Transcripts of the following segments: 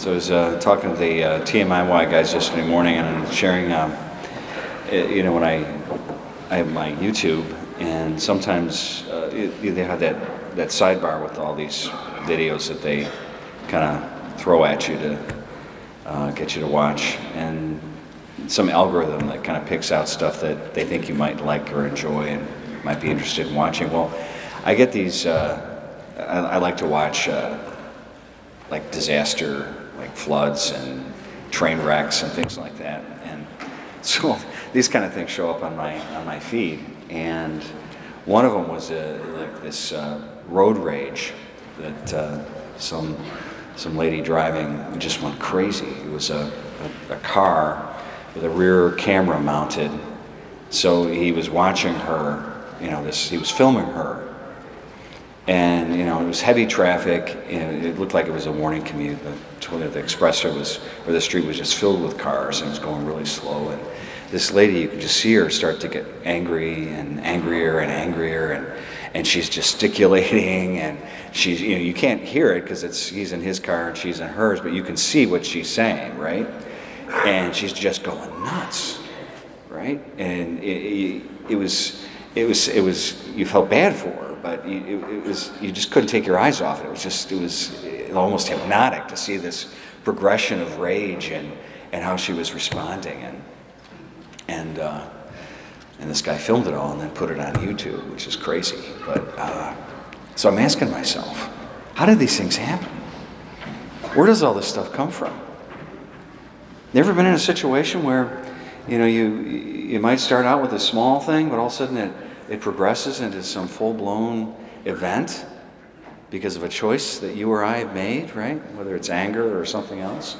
So I was uh, talking to the uh, TMIY guys yesterday morning, and I'm sharing, um, it- you know, when I I have my YouTube, and sometimes uh, it- they have that that sidebar with all these videos that they kind of throw at you to uh, get you to watch, and some algorithm that kind of picks out stuff that they think you might like or enjoy and might be interested in watching. Well, I get these. Uh, I, I like to watch. Uh, like disaster, like floods and train wrecks and things like that. And so these kind of things show up on my on my feed. And one of them was a, like this uh, road rage that uh, some some lady driving just went crazy. It was a, a, a car with a rear camera mounted. So he was watching her. You know, this he was filming her and you know it was heavy traffic and it looked like it was a morning commute the, the expressway was or the street was just filled with cars and it was going really slow. And this lady you could just see her start to get angry and angrier and angrier and and she's gesticulating and she's you know you can't hear it because it's he's in his car and she's in hers but you can see what she's saying right? And she's just going nuts right? And it, it, it was it was it was you felt bad for her but you, it, it was you just couldn't take your eyes off it. It was just it was almost hypnotic to see this progression of rage and and how she was responding and and uh, and this guy filmed it all and then put it on YouTube, which is crazy. But uh, so I'm asking myself, how did these things happen? Where does all this stuff come from? Never been in a situation where you know you you might start out with a small thing, but all of a sudden it it progresses into some full blown event because of a choice that you or I have made, right? Whether it's anger or something else.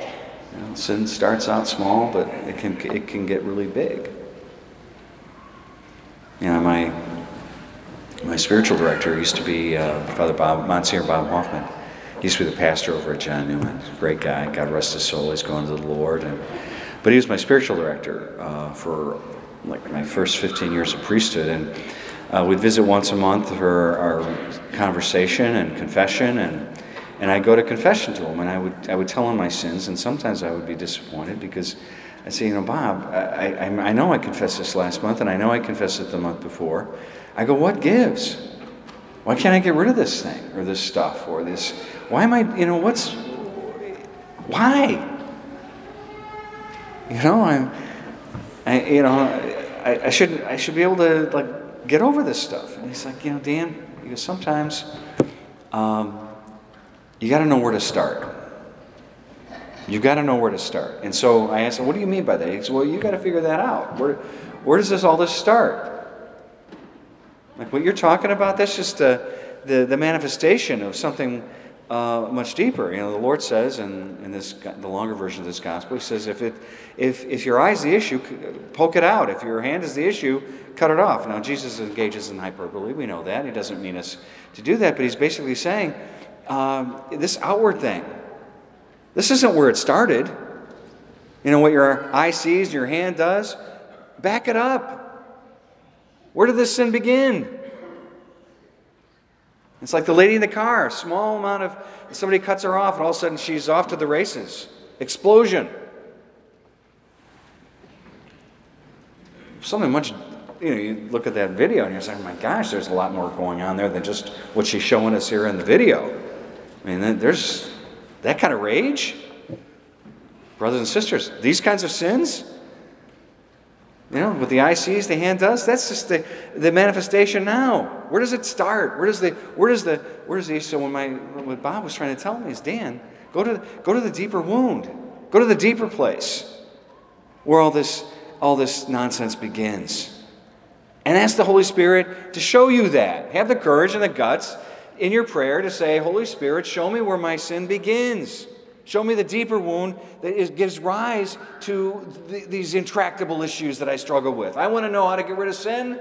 You know, sin starts out small, but it can, it can get really big. You know, my, my spiritual director used to be uh, Father Bob, Monsignor Bob Hoffman. He used to be the pastor over at John Newman. Great guy. God rest his soul. He's going to the Lord. And, but he was my spiritual director uh, for like my first 15 years of priesthood. And uh, we'd visit once a month for our conversation and confession. And, and I'd go to confession to him and I would, I would tell him my sins. And sometimes I would be disappointed because I'd say, you know, Bob, I, I, I know I confessed this last month and I know I confessed it the month before. I go, what gives? Why can't I get rid of this thing or this stuff or this? Why am I, you know, what's, why? You know, I'm, I, you know, I, I should I should be able to like get over this stuff. And he's like, you know, Dan, goes, sometimes um, you got to know where to start. You got to know where to start. And so I asked him, what do you mean by that? He said, well, you got to figure that out. Where, where does this all this start? Like what you're talking about, that's just the, the, the manifestation of something uh, much deeper. You know, the Lord says in, in this the longer version of this gospel, He says, if it if if your eye is the issue, poke it out. If your hand is the issue, cut it off. Now Jesus engages in hyperbole. We know that. He doesn't mean us to do that, but He's basically saying um, this outward thing. This isn't where it started. You know what your eye sees, your hand does. Back it up. Where did this sin begin? It's like the lady in the car, small amount of somebody cuts her off, and all of a sudden she's off to the races. Explosion. Something much, you know, you look at that video and you're saying, oh my gosh, there's a lot more going on there than just what she's showing us here in the video. I mean, there's that kind of rage. Brothers and sisters, these kinds of sins, you know, what the eye sees, the hand does. That's just the, the manifestation now. Where does it start? Where does the where does the where does the so when my what Bob was trying to tell me is Dan, go to go to the deeper wound. Go to the deeper place where all this all this nonsense begins. And ask the Holy Spirit to show you that. Have the courage and the guts in your prayer to say, Holy Spirit, show me where my sin begins. Show me the deeper wound that is, gives rise to th- these intractable issues that I struggle with. I want to know how to get rid of sin.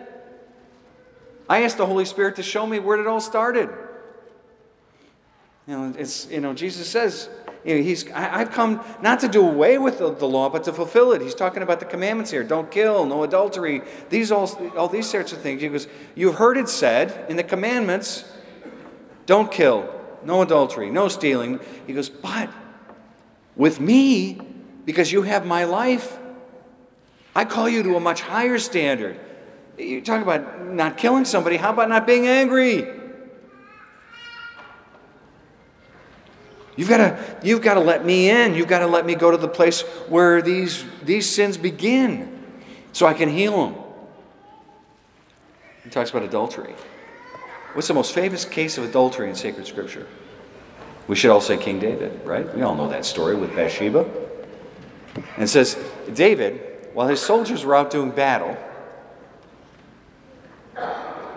I ask the Holy Spirit to show me where it all started. You know, it's you know Jesus says you know, he's I, have come not to do away with the, the, law, but to fulfill it. He's talking about the commandments here: don't kill, no adultery, these all all these sorts of things. He goes, you've heard it said in the commandments, don't kill, no adultery, no stealing. He goes, but with me because you have my life. I call you to a much higher standard. You talk about not killing somebody, how about not being angry? You've got to, you've got to let me in. You've got to let me go to the place where these, these sins begin so I can heal them. He talks about adultery. What's the most famous case of adultery in sacred scripture? We should all say King David, right? We all know that story with Bathsheba. And it says, David, while his soldiers were out doing battle,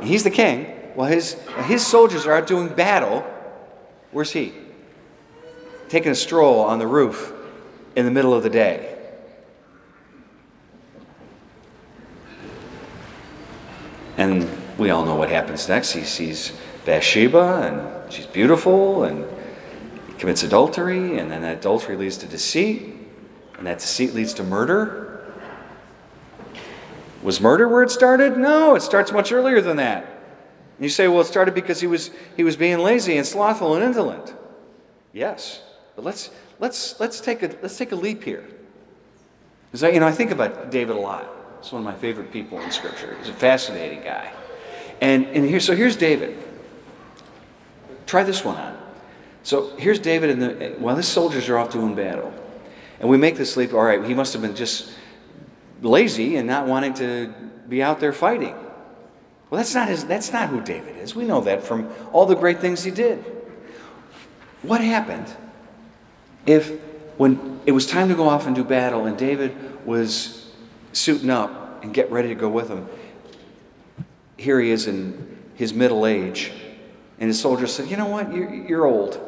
he's the king, while his, his soldiers are out doing battle, where's he? taking a stroll on the roof in the middle of the day. And we all know what happens next. He sees Bathsheba, and she's beautiful, and commits adultery, and then that adultery leads to deceit, and that deceit leads to murder. Was murder where it started? No, it starts much earlier than that. And you say, well, it started because he was, he was being lazy and slothful and indolent. Yes. But let's, let's, let's, take, a, let's take a leap here. Because you know, I think about David a lot. He's one of my favorite people in Scripture. He's a fascinating guy. And, and here, so here's David. Try this one on. So here's David, and the, while his soldiers are off doing battle. And we make this leap, all right, he must have been just lazy and not wanting to be out there fighting. Well, that's not, his, that's not who David is. We know that from all the great things he did. What happened if when it was time to go off and do battle and David was suiting up and get ready to go with him, here he is in his middle age, and his soldiers said, You know what? You're, you're old.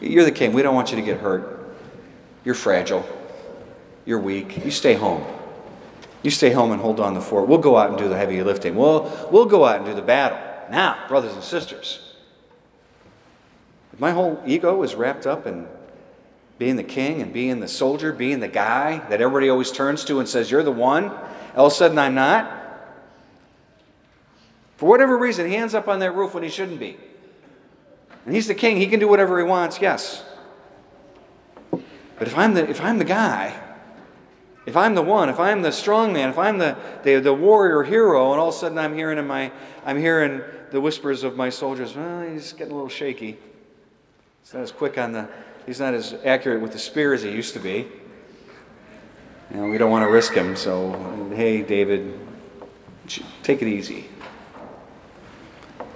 You're the king. We don't want you to get hurt. You're fragile. You're weak. You stay home. You stay home and hold on the fort. We'll go out and do the heavy lifting. We'll, we'll go out and do the battle. Now, brothers and sisters, my whole ego is wrapped up in being the king and being the soldier, being the guy that everybody always turns to and says, You're the one. All of a sudden, I'm not. For whatever reason, he ends up on that roof when he shouldn't be. And he's the king, he can do whatever he wants, yes. But if I'm the, if I'm the guy, if I'm the one, if I'm the strong man, if I'm the, the, the warrior hero, and all of a sudden I'm hearing in my I'm hearing the whispers of my soldiers, well, he's getting a little shaky. He's not as quick on the, he's not as accurate with the spear as he used to be. You know, we don't want to risk him, so hey, David, take it easy.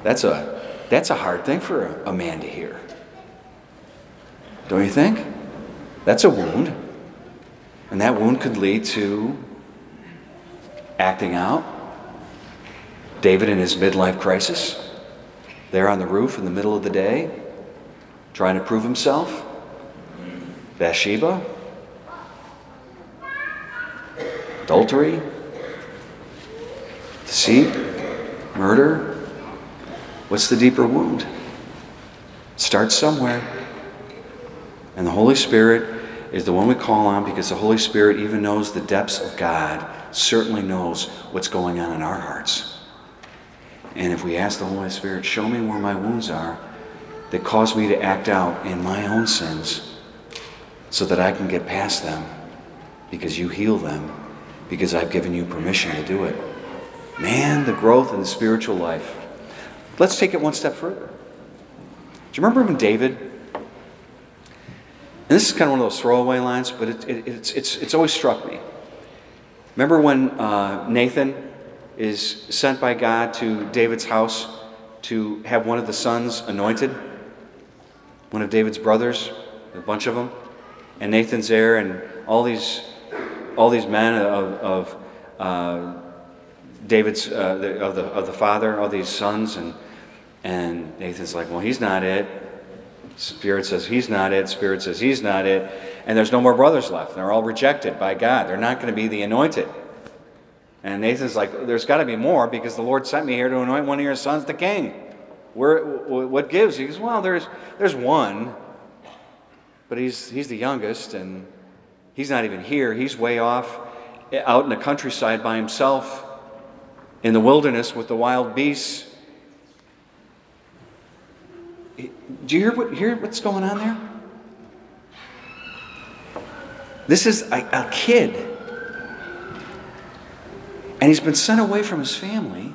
That's a, that's a hard thing for a, a man to hear. Don't you think? That's a wound. And that wound could lead to acting out. David in his midlife crisis, there on the roof in the middle of the day, trying to prove himself. Bathsheba, adultery, deceit, murder. What's the deeper wound? It starts somewhere. And the Holy Spirit is the one we call on because the Holy Spirit even knows the depths of God, certainly knows what's going on in our hearts. And if we ask the Holy Spirit, show me where my wounds are, that cause me to act out in my own sins so that I can get past them because you heal them, because I've given you permission to do it. Man, the growth in the spiritual life. Let's take it one step further. Do you remember when David? And this is kind of one of those throwaway lines, but it, it, it's, it's, it's always struck me. Remember when uh, Nathan is sent by God to David's house to have one of the sons anointed? one of David's brothers, a bunch of them, and Nathan's there, and all these, all these men of, of uh, David's uh, the, of the of the father, all these sons, and and Nathan's like, well, he's not it. Spirit says he's not it. Spirit says he's not it. And there's no more brothers left. They're all rejected by God. They're not going to be the anointed. And Nathan's like, there's got to be more because the Lord sent me here to anoint one of your sons the king. Where, what gives? He goes, well, there's, there's one, but he's, he's the youngest, and he's not even here. He's way off out in the countryside by himself in the wilderness with the wild beasts. Do you hear, what, hear what's going on there? This is a, a kid. And he's been sent away from his family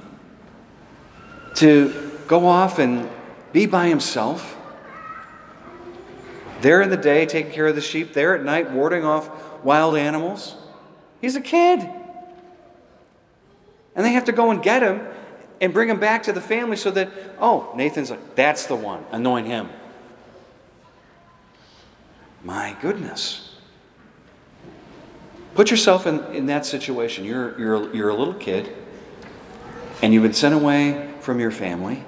to go off and be by himself. There in the day, taking care of the sheep. There at night, warding off wild animals. He's a kid. And they have to go and get him and bring him back to the family so that, oh, Nathan's like, that's the one, anoint him. My goodness. Put yourself in, in that situation. You're, you're, you're a little kid, and you've been sent away from your family.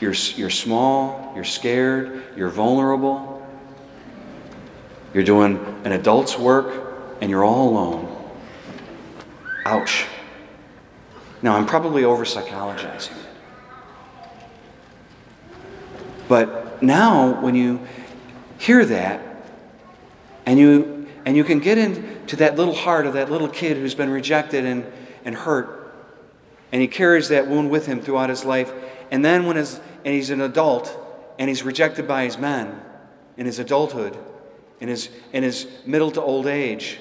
You're, you're small, you're scared, you're vulnerable. You're doing an adult's work, and you're all alone. Ouch. Now, I'm probably over psychologizing it. But now, when you hear that, and you, and you can get into that little heart of that little kid who's been rejected and, and hurt, and he carries that wound with him throughout his life, and then when his, and he's an adult, and he's rejected by his men in his adulthood, in his, in his middle to old age,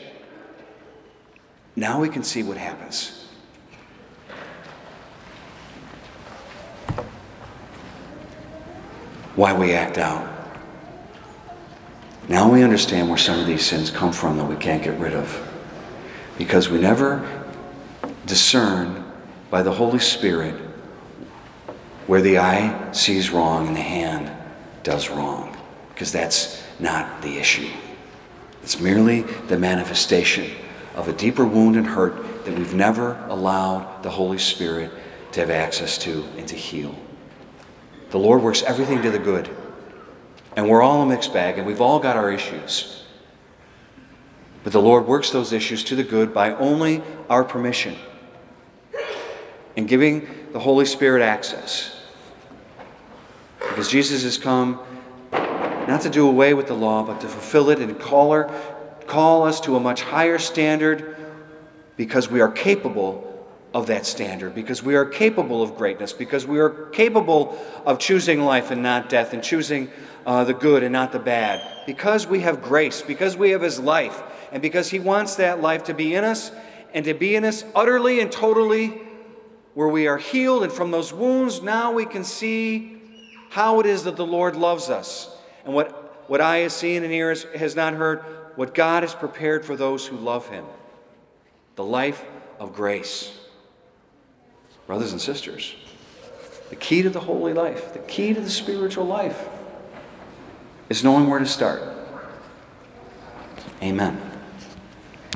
now we can see what happens. Why we act out. Now we understand where some of these sins come from that we can't get rid of. Because we never discern by the Holy Spirit where the eye sees wrong and the hand does wrong. Because that's not the issue. It's merely the manifestation of a deeper wound and hurt that we've never allowed the Holy Spirit to have access to and to heal. The Lord works everything to the good. And we're all a mixed bag, and we've all got our issues. But the Lord works those issues to the good by only our permission and giving the Holy Spirit access. Because Jesus has come not to do away with the law, but to fulfill it and call, her, call us to a much higher standard because we are capable of that standard, because we are capable of greatness, because we are capable of choosing life and not death, and choosing uh, the good and not the bad, because we have grace, because we have His life, and because He wants that life to be in us and to be in us utterly and totally, where we are healed, and from those wounds now we can see how it is that the Lord loves us, and what, what eye has seen and ear has not heard, what God has prepared for those who love Him. The life of grace. Brothers and sisters, the key to the holy life, the key to the spiritual life, is knowing where to start. Amen.